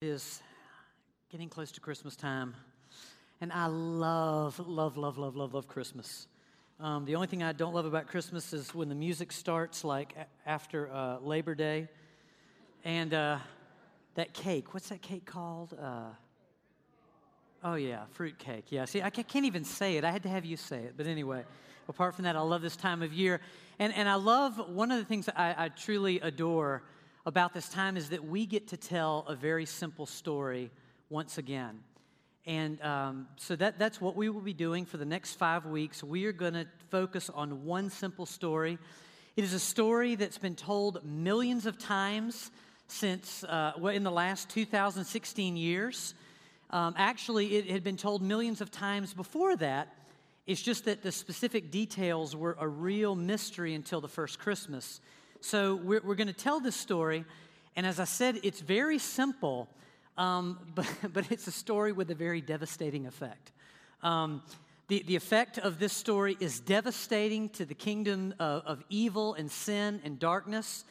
It is getting close to Christmas time, and I love, love, love, love, love, love Christmas. Um, the only thing I don't love about Christmas is when the music starts, like a- after uh, Labor Day, and uh, that cake. What's that cake called? Uh, oh yeah, fruit cake. Yeah. See, I can't even say it. I had to have you say it. But anyway, apart from that, I love this time of year, and and I love one of the things I, I truly adore about this time is that we get to tell a very simple story once again. And um, so that, that's what we will be doing for the next five weeks. We are going to focus on one simple story. It is a story that's been told millions of times since, uh, well, in the last 2016 years. Um, actually, it had been told millions of times before that. It's just that the specific details were a real mystery until the first Christmas. So we're, we're going to tell this story. And as I said, it's very simple, um, but, but it's a story with a very devastating effect. Um, the, the effect of this story is devastating to the kingdom of, of evil and sin and darkness.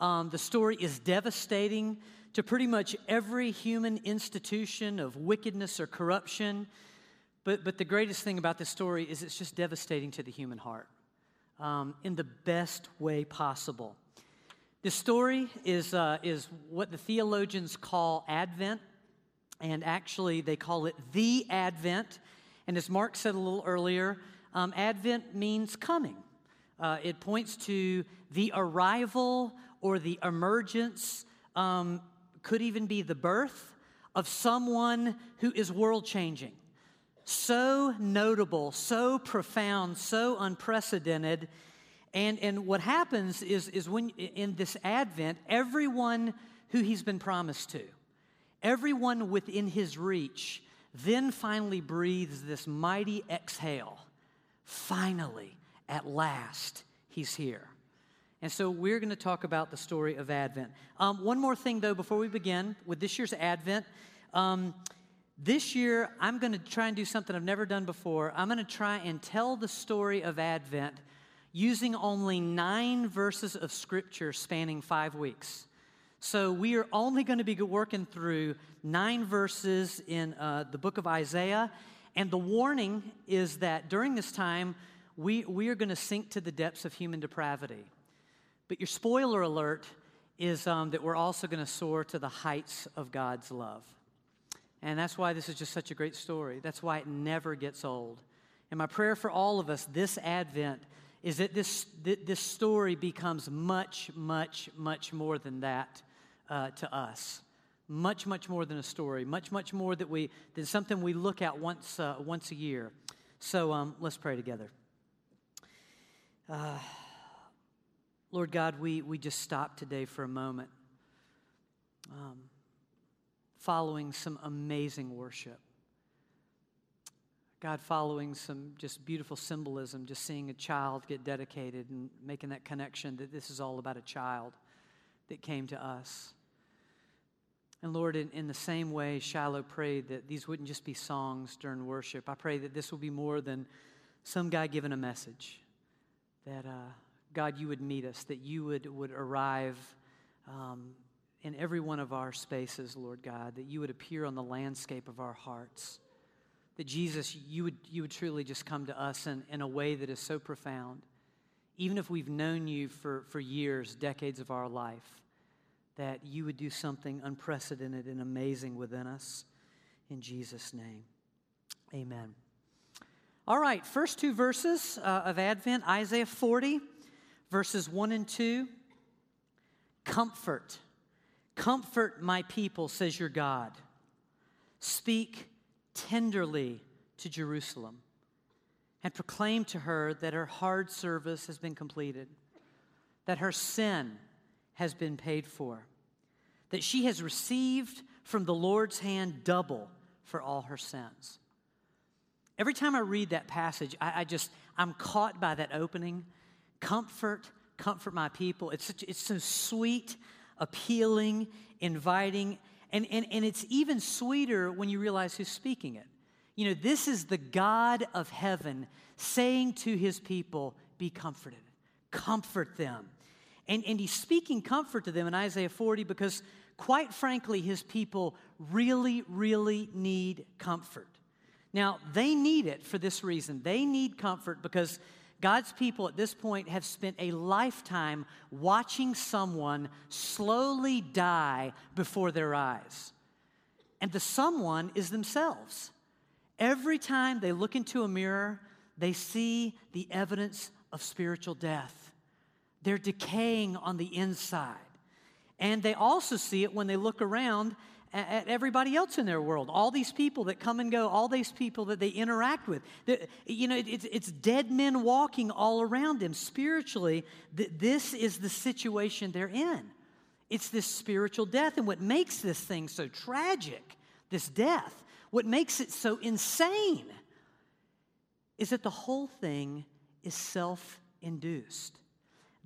Um, the story is devastating to pretty much every human institution of wickedness or corruption. But, but the greatest thing about this story is it's just devastating to the human heart um, in the best way possible. This story is, uh, is what the theologians call Advent, and actually they call it the Advent. And as Mark said a little earlier, um, Advent means coming. Uh, it points to the arrival or the emergence, um, could even be the birth of someone who is world changing so notable, so profound, so unprecedented. And, and what happens is, is when in this Advent, everyone who he's been promised to, everyone within his reach, then finally breathes this mighty exhale. Finally, at last, he's here. And so we're going to talk about the story of Advent. Um, one more thing, though, before we begin with this year's Advent. Um, this year, I'm going to try and do something I've never done before. I'm going to try and tell the story of Advent using only nine verses of Scripture spanning five weeks. So we are only going to be working through nine verses in uh, the book of Isaiah. And the warning is that during this time, we, we are going to sink to the depths of human depravity. But your spoiler alert is um, that we're also going to soar to the heights of God's love. And that's why this is just such a great story. That's why it never gets old. And my prayer for all of us this Advent is that this, this story becomes much, much, much more than that uh, to us. Much, much more than a story. Much, much more that we, than something we look at once, uh, once a year. So um, let's pray together. Uh, Lord God, we, we just stop today for a moment. Um, following some amazing worship. God, following some just beautiful symbolism, just seeing a child get dedicated and making that connection that this is all about a child that came to us. And Lord, in, in the same way, Shiloh prayed that these wouldn't just be songs during worship. I pray that this will be more than some guy giving a message. That, uh, God, you would meet us, that you would, would arrive um, in every one of our spaces, Lord God, that you would appear on the landscape of our hearts. That Jesus, you would, you would truly just come to us in, in a way that is so profound. Even if we've known you for, for years, decades of our life, that you would do something unprecedented and amazing within us. In Jesus' name, amen. All right, first two verses uh, of Advent Isaiah 40, verses 1 and 2. Comfort Comfort my people, says your God. Speak tenderly to Jerusalem and proclaim to her that her hard service has been completed, that her sin has been paid for, that she has received from the Lord's hand double for all her sins. Every time I read that passage, I, I just, I'm caught by that opening. Comfort, comfort my people. It's, such, it's so sweet appealing, inviting, and, and, and it's even sweeter when you realize who's speaking it. You know, this is the God of heaven saying to his people, Be comforted, comfort them. And, and he's speaking comfort to them in Isaiah 40 because quite frankly, his people really, really need comfort. Now, they need it for this reason. They need comfort because God's people at this point have spent a lifetime watching someone slowly die before their eyes. And the someone is themselves. Every time they look into a mirror, they see the evidence of spiritual death. They're decaying on the inside. And they also see it when they look around at everybody else in their world, all these people that come and go, all these people that they interact with. You know, it's, it's dead men walking all around them. Spiritually, this is the situation they're in. It's this spiritual death. And what makes this thing so tragic, this death, what makes it so insane, is that the whole thing is self induced.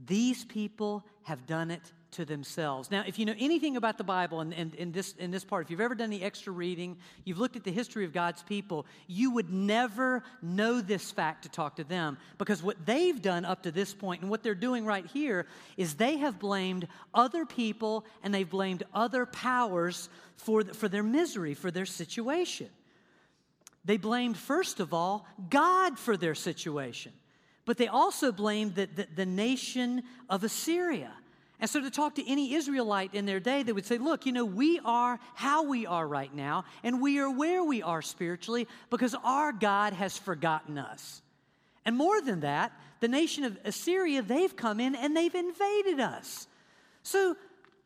These people have done it to themselves. Now, if you know anything about the Bible and, and, in, this, in this part, if you've ever done the extra reading, you've looked at the history of God's people, you would never know this fact to talk to them because what they've done up to this point and what they're doing right here is they have blamed other people and they've blamed other powers for, for their misery, for their situation. They blamed, first of all, God for their situation. But they also blamed the, the, the nation of Assyria. And so, to talk to any Israelite in their day, they would say, Look, you know, we are how we are right now, and we are where we are spiritually because our God has forgotten us. And more than that, the nation of Assyria, they've come in and they've invaded us. So,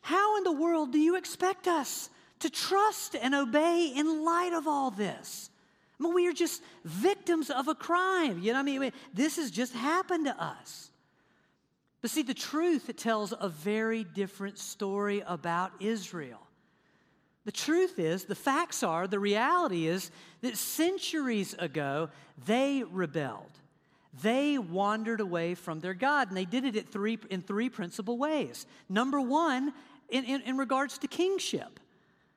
how in the world do you expect us to trust and obey in light of all this? I mean, we are just victims of a crime. You know what I mean? This has just happened to us. But see, the truth it tells a very different story about Israel. The truth is, the facts are, the reality is that centuries ago, they rebelled. They wandered away from their God, and they did it three, in three principal ways. Number one, in, in, in regards to kingship.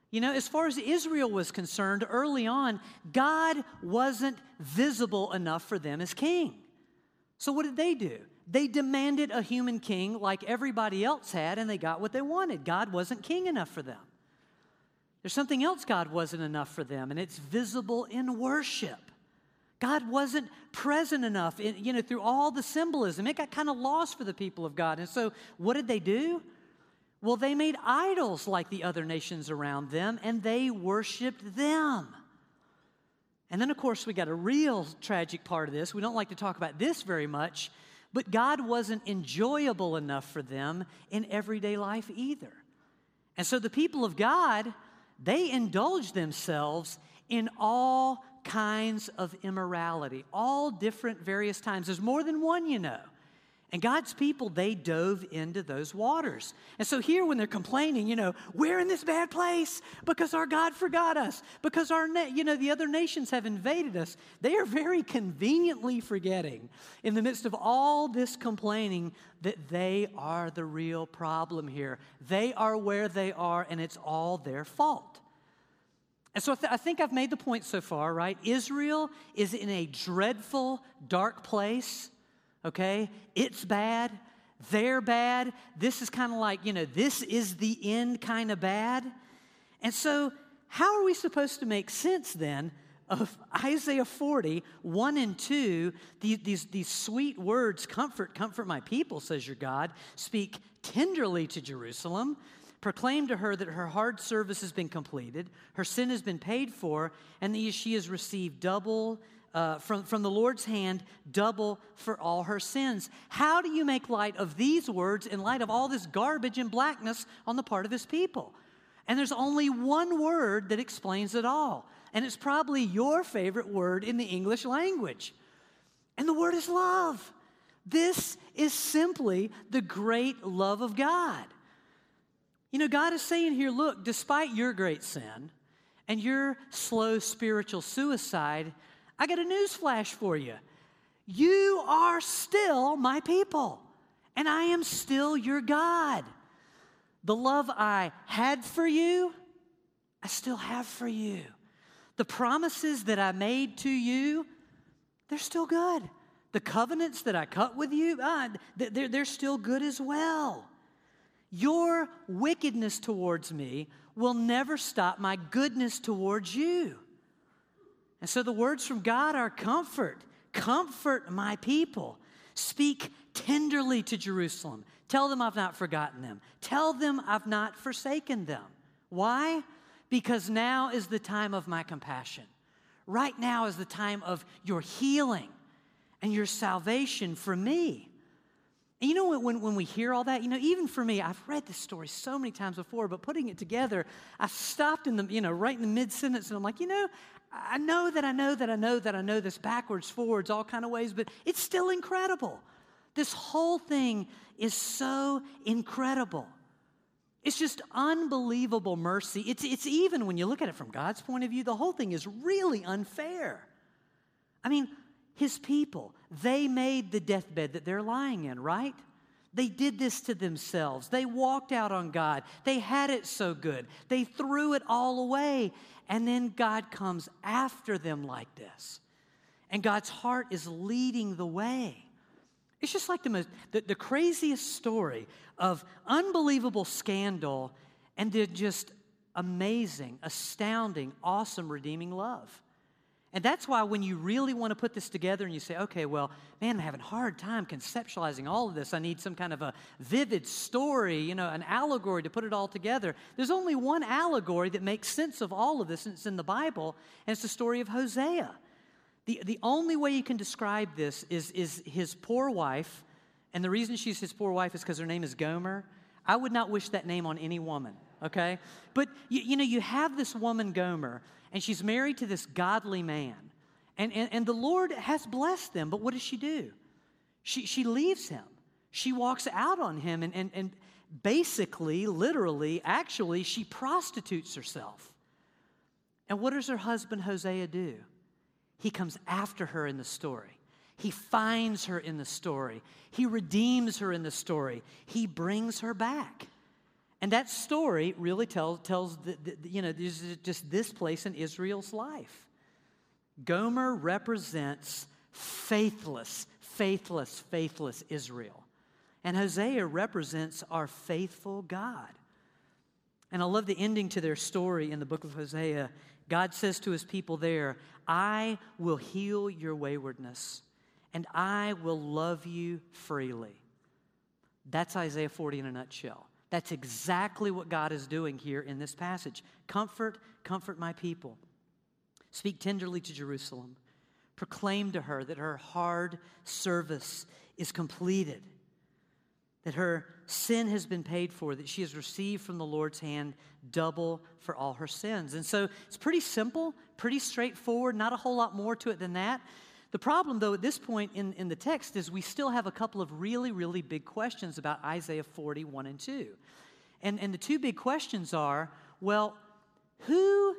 You know, as far as Israel was concerned, early on, God wasn't visible enough for them as king. So, what did they do? They demanded a human king like everybody else had, and they got what they wanted. God wasn't king enough for them. There's something else God wasn't enough for them, and it's visible in worship. God wasn't present enough, in, you know, through all the symbolism. It got kind of lost for the people of God. And so, what did they do? Well, they made idols like the other nations around them, and they worshiped them. And then, of course, we got a real tragic part of this. We don't like to talk about this very much, but God wasn't enjoyable enough for them in everyday life either. And so the people of God, they indulged themselves in all kinds of immorality, all different various times. There's more than one, you know. And God's people, they dove into those waters. And so here, when they're complaining, you know, we're in this bad place because our God forgot us, because our, na- you know, the other nations have invaded us. They are very conveniently forgetting, in the midst of all this complaining, that they are the real problem here. They are where they are, and it's all their fault. And so I, th- I think I've made the point so far, right? Israel is in a dreadful, dark place okay? It's bad, they're bad. This is kind of like, you know, this is the end kind of bad. And so, how are we supposed to make sense then of Isaiah 40, 1 and 2, these, these, these sweet words, comfort, comfort my people, says your God, speak tenderly to Jerusalem. Proclaim to her that her hard service has been completed, her sin has been paid for, and that she has received double uh, from, from the Lord's hand double for all her sins. How do you make light of these words in light of all this garbage and blackness on the part of his people? And there's only one word that explains it all. And it's probably your favorite word in the English language. And the word is love. This is simply the great love of God. You know, God is saying here look, despite your great sin and your slow spiritual suicide, I got a news flash for you. You are still my people, and I am still your God. The love I had for you, I still have for you. The promises that I made to you, they're still good. The covenants that I cut with you, uh, they're, they're still good as well. Your wickedness towards me will never stop my goodness towards you. And so the words from God are comfort. Comfort my people. Speak tenderly to Jerusalem. Tell them I've not forgotten them. Tell them I've not forsaken them. Why? Because now is the time of my compassion. Right now is the time of your healing and your salvation for me. And you know, when, when we hear all that, you know, even for me, I've read this story so many times before, but putting it together, I stopped in the, you know, right in the mid sentence and I'm like, you know, I know that I know that I know that I know this backwards, forwards, all kind of ways, but it's still incredible. This whole thing is so incredible. It's just unbelievable mercy. It's, it's even when you look at it from God's point of view, the whole thing is really unfair. I mean, his people. They made the deathbed that they're lying in, right? They did this to themselves. They walked out on God. They had it so good. They threw it all away. And then God comes after them like this. And God's heart is leading the way. It's just like the, most, the, the craziest story of unbelievable scandal and then just amazing, astounding, awesome, redeeming love. And that's why when you really want to put this together and you say, okay, well, man, I'm having a hard time conceptualizing all of this. I need some kind of a vivid story, you know, an allegory to put it all together. There's only one allegory that makes sense of all of this, and it's in the Bible, and it's the story of Hosea. The, the only way you can describe this is, is his poor wife, and the reason she's his poor wife is because her name is Gomer. I would not wish that name on any woman, okay? But, you, you know, you have this woman, Gomer, and she's married to this godly man. And, and, and the Lord has blessed them, but what does she do? She, she leaves him. She walks out on him and, and, and basically, literally, actually, she prostitutes herself. And what does her husband Hosea do? He comes after her in the story. He finds her in the story. He redeems her in the story. He brings her back. And that story really tells, tells the, the, you know, just this place in Israel's life. Gomer represents faithless, faithless, faithless Israel. And Hosea represents our faithful God. And I love the ending to their story in the book of Hosea. God says to his people there, I will heal your waywardness, and I will love you freely. That's Isaiah 40 in a nutshell. That's exactly what God is doing here in this passage. Comfort, comfort my people. Speak tenderly to Jerusalem. Proclaim to her that her hard service is completed, that her sin has been paid for, that she has received from the Lord's hand double for all her sins. And so it's pretty simple, pretty straightforward, not a whole lot more to it than that. The problem, though, at this point in, in the text is we still have a couple of really, really big questions about Isaiah 41 and 2. And, and the two big questions are well, who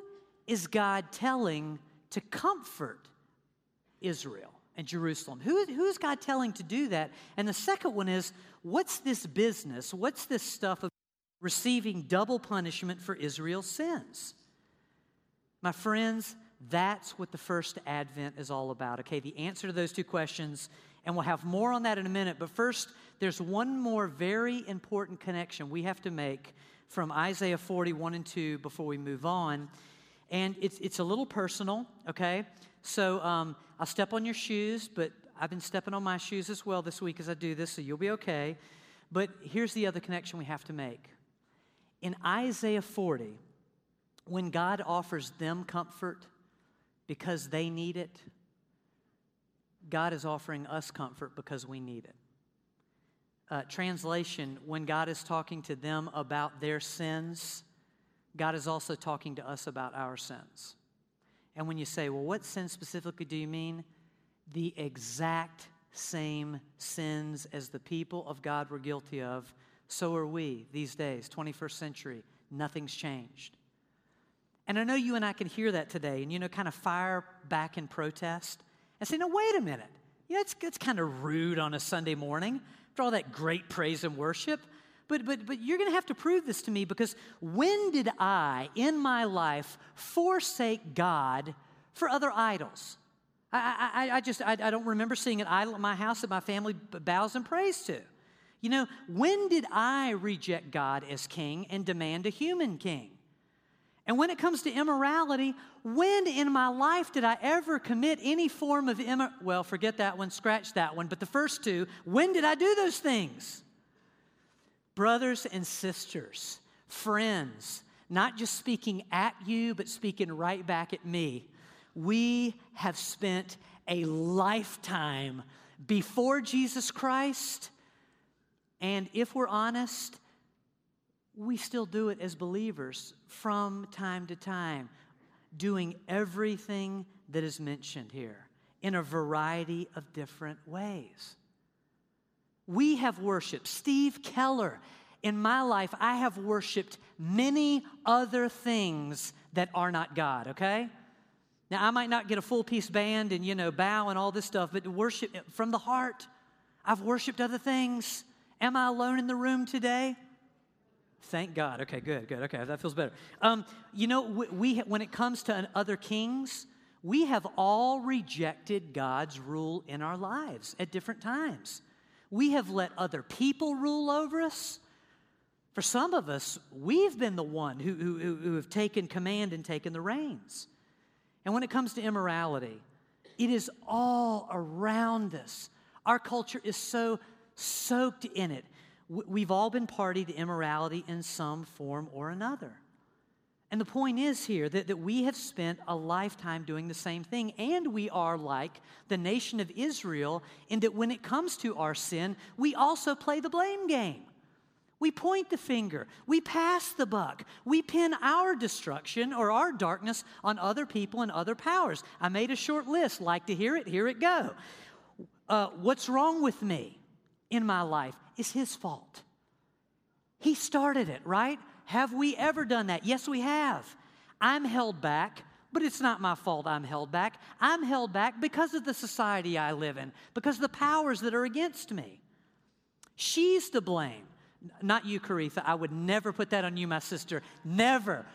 is God telling to comfort Israel and Jerusalem? Who, who is God telling to do that? And the second one is what's this business? What's this stuff of receiving double punishment for Israel's sins? My friends, that's what the first advent is all about. Okay, the answer to those two questions, and we'll have more on that in a minute. But first, there's one more very important connection we have to make from Isaiah 41 and 2 before we move on. And it's, it's a little personal, okay? So um, I'll step on your shoes, but I've been stepping on my shoes as well this week as I do this, so you'll be okay. But here's the other connection we have to make. In Isaiah 40, when God offers them comfort, because they need it, God is offering us comfort because we need it. Uh, translation when God is talking to them about their sins, God is also talking to us about our sins. And when you say, well, what sin specifically do you mean? The exact same sins as the people of God were guilty of, so are we these days, 21st century. Nothing's changed. And I know you and I can hear that today and, you know, kind of fire back in protest and say, no, wait a minute. You know, it's, it's kind of rude on a Sunday morning after all that great praise and worship. But, but, but you're going to have to prove this to me because when did I, in my life, forsake God for other idols? I, I, I just, I, I don't remember seeing an idol at my house that my family bows and prays to. You know, when did I reject God as king and demand a human king? And when it comes to immorality, when in my life did I ever commit any form of immor- well, forget that one, scratch that one, but the first two, when did I do those things? Brothers and sisters, friends, not just speaking at you, but speaking right back at me. We have spent a lifetime before Jesus Christ, and if we're honest, we still do it as believers from time to time, doing everything that is mentioned here in a variety of different ways. We have worshiped. Steve Keller, in my life, I have worshiped many other things that are not God, okay? Now, I might not get a full piece band and, you know, bow and all this stuff, but worship from the heart. I've worshiped other things. Am I alone in the room today? Thank God. Okay, good, good. Okay, that feels better. Um, you know, we, we, when it comes to other kings, we have all rejected God's rule in our lives at different times. We have let other people rule over us. For some of us, we've been the one who, who, who have taken command and taken the reins. And when it comes to immorality, it is all around us. Our culture is so soaked in it. We've all been party to immorality in some form or another. And the point is here that, that we have spent a lifetime doing the same thing, and we are like the nation of Israel in that when it comes to our sin, we also play the blame game. We point the finger, we pass the buck, we pin our destruction or our darkness on other people and other powers. I made a short list, like to hear it, here it go. Uh, what's wrong with me in my life? is his fault. He started it, right? Have we ever done that? Yes, we have. I'm held back, but it's not my fault I'm held back. I'm held back because of the society I live in, because of the powers that are against me. She's to blame. Not you, Caritha. I would never put that on you, my sister. Never.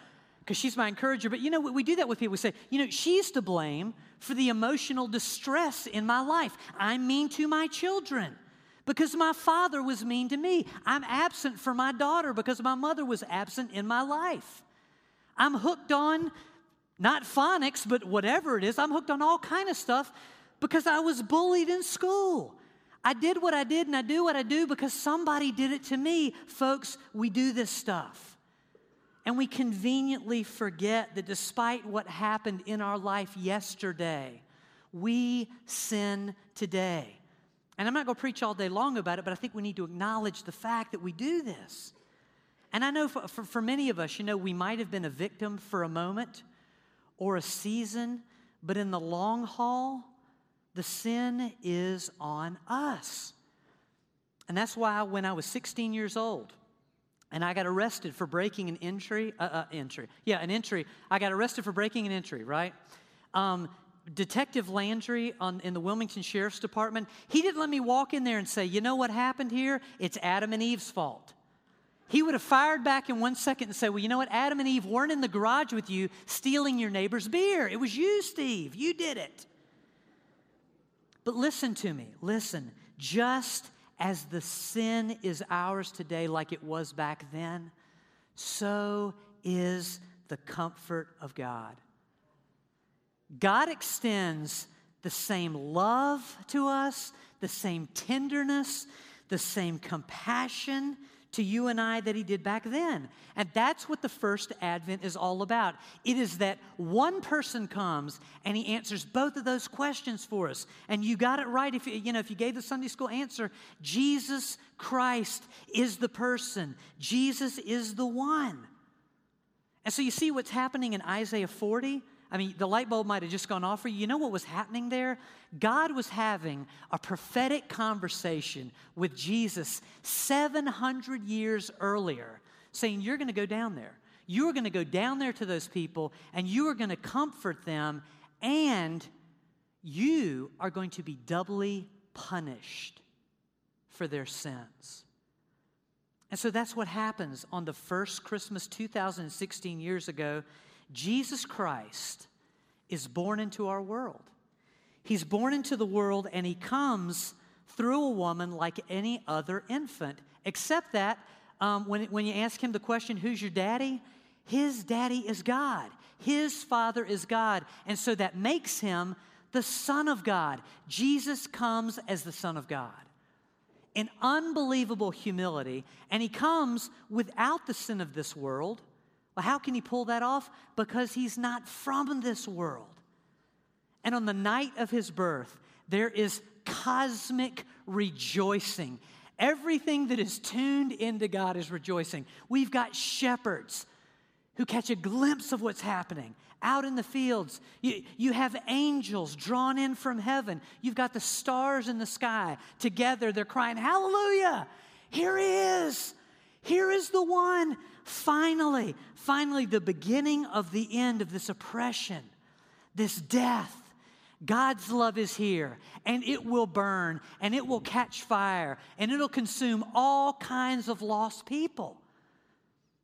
Because she's my encourager. But you know, we do that with people. We say, you know, she's to blame for the emotional distress in my life. I'm mean to my children because my father was mean to me. I'm absent for my daughter because my mother was absent in my life. I'm hooked on not phonics, but whatever it is. I'm hooked on all kind of stuff because I was bullied in school. I did what I did and I do what I do because somebody did it to me. Folks, we do this stuff. And we conveniently forget that despite what happened in our life yesterday, we sin today. And I'm not going to preach all day long about it, but I think we need to acknowledge the fact that we do this. And I know for, for, for, many of us, you know, we might have been a victim for a moment or a season, but in the long haul, the sin is on us. And that's why when I was 16 years old, and I got arrested for breaking an entry, uh, uh, entry, yeah, an entry. I got arrested for breaking an entry, right? Um, Detective Landry on, in the Wilmington Sheriff's Department, he didn't let me walk in there and say, you know what happened here? It's Adam and Eve's fault. He would have fired back in one second and said, Well, you know what? Adam and Eve weren't in the garage with you stealing your neighbor's beer. It was you, Steve. You did it. But listen to me. Listen. Just as the sin is ours today, like it was back then, so is the comfort of God. God extends the same love to us, the same tenderness, the same compassion to you and I that He did back then. And that's what the first advent is all about. It is that one person comes and He answers both of those questions for us. And you got it right if you, you know, if you gave the Sunday school answer, Jesus Christ is the person, Jesus is the one. And so you see what's happening in Isaiah 40? I mean, the light bulb might have just gone off for you. You know what was happening there? God was having a prophetic conversation with Jesus 700 years earlier, saying, You're going to go down there. You are going to go down there to those people, and you are going to comfort them, and you are going to be doubly punished for their sins. And so that's what happens on the first Christmas 2016 years ago Jesus Christ is born into our world. He's born into the world and he comes through a woman like any other infant, except that um, when, when you ask him the question, Who's your daddy? His daddy is God. His father is God. And so that makes him the Son of God. Jesus comes as the Son of God in unbelievable humility, and he comes without the sin of this world. Well, how can he pull that off? Because he's not from this world. And on the night of his birth, there is cosmic rejoicing. Everything that is tuned into God is rejoicing. We've got shepherds who catch a glimpse of what's happening out in the fields. You, you have angels drawn in from heaven. You've got the stars in the sky. Together, they're crying, Hallelujah! Here he is. Here is the one. Finally, finally, the beginning of the end of this oppression, this death. God's love is here, and it will burn, and it will catch fire, and it'll consume all kinds of lost people.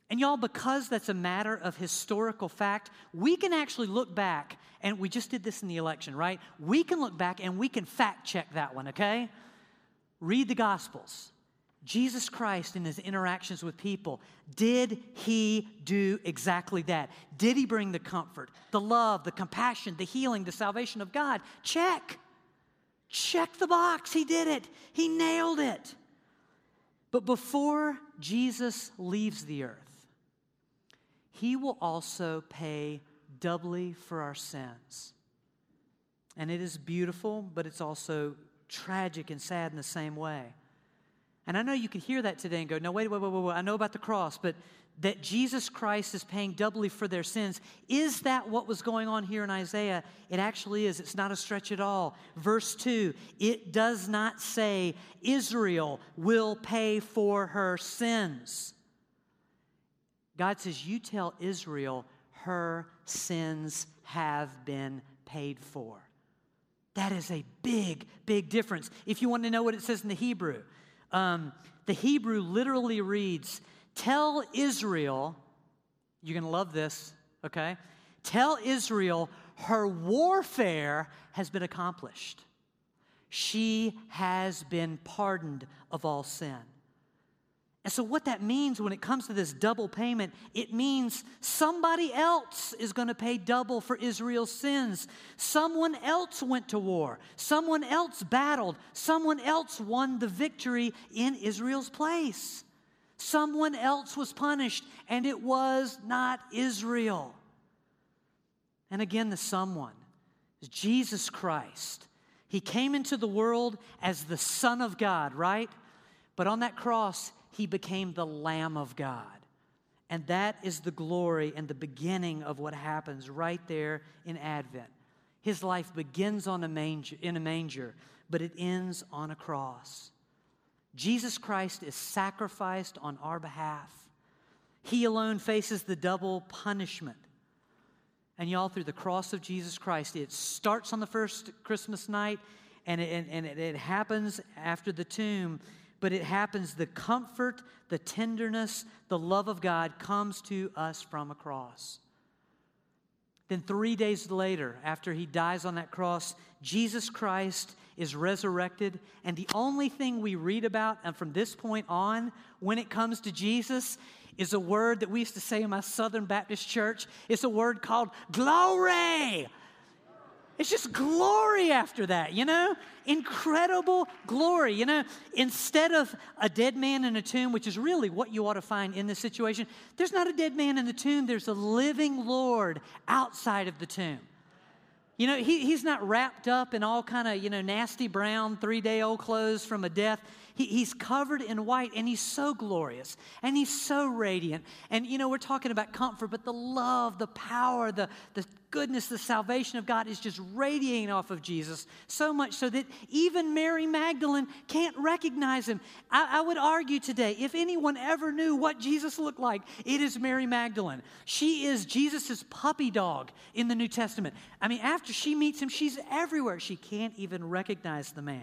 And y'all, because that's a matter of historical fact, we can actually look back, and we just did this in the election, right? We can look back and we can fact check that one, okay? Read the Gospels. Jesus Christ, in his interactions with people, did he do exactly that? Did he bring the comfort, the love, the compassion, the healing, the salvation of God? Check. Check the box. He did it, he nailed it. But before Jesus leaves the earth, he will also pay doubly for our sins. And it is beautiful, but it's also tragic and sad in the same way. And I know you can hear that today and go, no, wait, wait, wait, wait, wait. I know about the cross, but that Jesus Christ is paying doubly for their sins. Is that what was going on here in Isaiah? It actually is. It's not a stretch at all. Verse 2 it does not say Israel will pay for her sins. God says, You tell Israel her sins have been paid for. That is a big, big difference. If you want to know what it says in the Hebrew, um, the Hebrew literally reads, Tell Israel, you're going to love this, okay? Tell Israel her warfare has been accomplished. She has been pardoned of all sin. And so, what that means when it comes to this double payment, it means somebody else is going to pay double for Israel's sins. Someone else went to war. Someone else battled. Someone else won the victory in Israel's place. Someone else was punished, and it was not Israel. And again, the someone is Jesus Christ. He came into the world as the Son of God, right? But on that cross, he became the Lamb of God. And that is the glory and the beginning of what happens right there in Advent. His life begins on a manger, in a manger, but it ends on a cross. Jesus Christ is sacrificed on our behalf. He alone faces the double punishment. And y'all, through the cross of Jesus Christ, it starts on the first Christmas night and it, and, and it happens after the tomb but it happens the comfort, the tenderness, the love of God comes to us from a cross. Then, three days later, after he dies on that cross, Jesus Christ is resurrected. And the only thing we read about, and from this point on, when it comes to Jesus, is a word that we used to say in my Southern Baptist church. It's a word called glory. It's just glory after that, you know? Incredible glory. You know, instead of a dead man in a tomb, which is really what you ought to find in this situation, there's not a dead man in the tomb, there's a living Lord outside of the tomb. You know, he, he's not wrapped up in all kind of, you know, nasty brown three day old clothes from a death. He, he's covered in white and he's so glorious and he's so radiant. And, you know, we're talking about comfort, but the love, the power, the, the goodness, the salvation of God is just radiating off of Jesus so much so that even Mary Magdalene can't recognize him. I, I, would argue today if anyone ever knew what Jesus looked like, it is Mary Magdalene. She is Jesus' puppy dog in the New Testament. I mean, after she meets him, she's everywhere. She can't even recognize the man.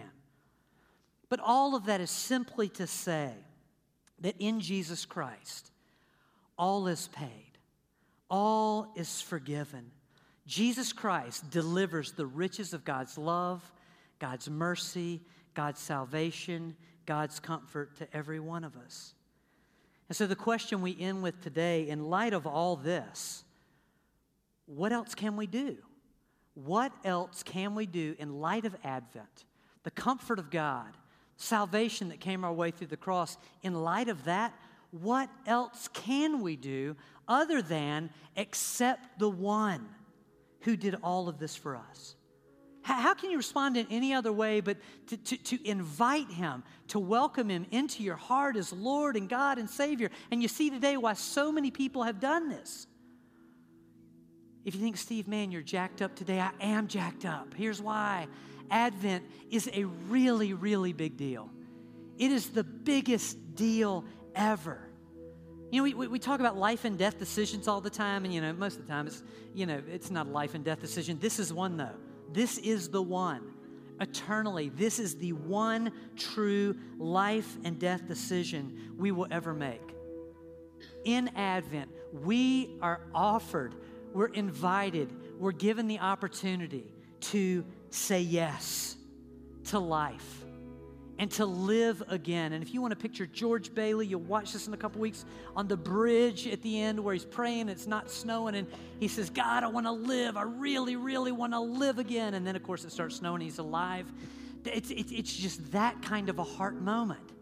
But all of that is simply to say that in Jesus Christ, all is paid, all is forgiven Jesus Christ delivers the riches of God's love, God's mercy, God's salvation, God's comfort to every one of us. And so, the question we end with today, in light of all this, what else can we do? What else can we do in light of Advent? The comfort of God, salvation that came our way through the cross. In light of that, what else can we do other than accept the one who did all of this for us? How, can you respond in any other way but to, to, to, invite Him, to welcome Him into your heart as Lord and God and Savior? And you see today why so many people have done this. If you think, Steve, man, you're jacked up today, I am jacked up. Here's why Advent is a really, really big deal. It is the biggest deal ever. You know, we, we talk about life and death decisions all the time, and, you know, most of the time it's, you know, it's not a life and death decision. This is one, though. This is the one. Eternally, this is the one true life and death decision we will ever make. In Advent, we are offered, we're invited, we're given the opportunity to say yes to life and to live again. And if you want to picture George Bailey, you'll watch this in a couple weeks on the bridge at the end where he's praying, it's not snowing, and he says, God, I want to live. I really, really want to live again. And then, of course, it starts snowing, he's alive. It's, it's, it's just that kind of a heart moment.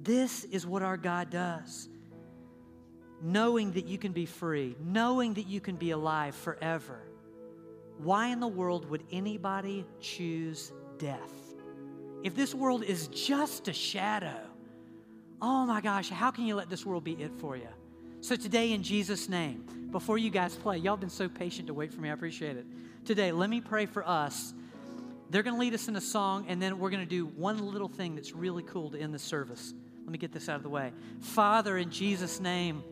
This is what our God does. Knowing that you can be free, knowing that you can be alive forever. Why in the world would anybody choose death? if this world is just a shadow, oh my gosh, how can you let this world be it for you? So, today, in Jesus' name, before you guys play, y'all been so patient to wait for me. I appreciate it. Today, let me pray for us. They're going to lead us in a song, and then we're going to do one little thing that's really cool to end the service. Let me get this out of the way. Father, in Jesus' name,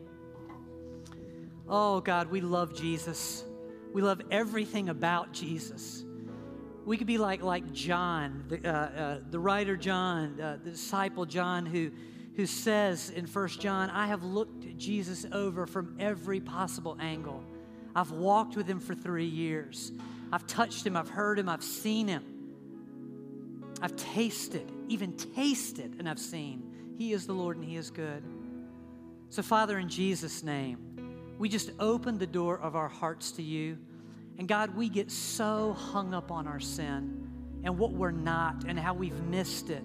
oh God, we love Jesus. We love everything about Jesus we could be like, like John, the, uh, uh, the writer John, uh, the disciple John, who, who says in First John, I have looked Jesus over from every possible angle. I've walked with him for three years. I've touched him, I've heard him, I've seen him. I've tasted, even tasted, and I've seen. He is the Lord and He is good. So, Father, in Jesus' name, we just open the door of our hearts to you. And God, we get so hung up on our sin and what we're not and how we've missed it.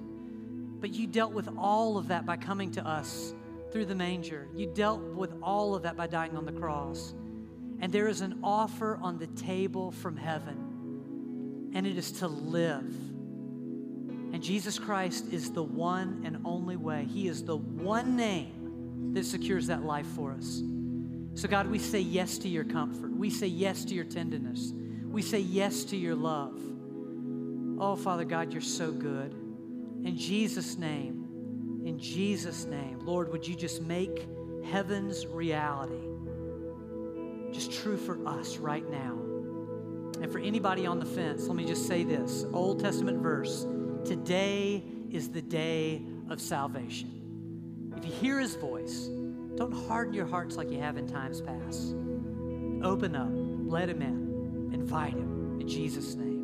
But you dealt with all of that by coming to us through the manger. You dealt with all of that by dying on the cross. And there is an offer on the table from heaven, and it is to live. And Jesus Christ is the one and only way. He is the one name that secures that life for us. So, God, we say yes to your comfort. We say yes to your tenderness. We say yes to your love. Oh, Father God, you're so good. In Jesus' name, in Jesus' name, Lord, would you just make heaven's reality just true for us right now? And for anybody on the fence, let me just say this Old Testament verse today is the day of salvation. If you hear his voice, don't harden your hearts like you have in times past. Open up, let Him in, invite Him in Jesus' name.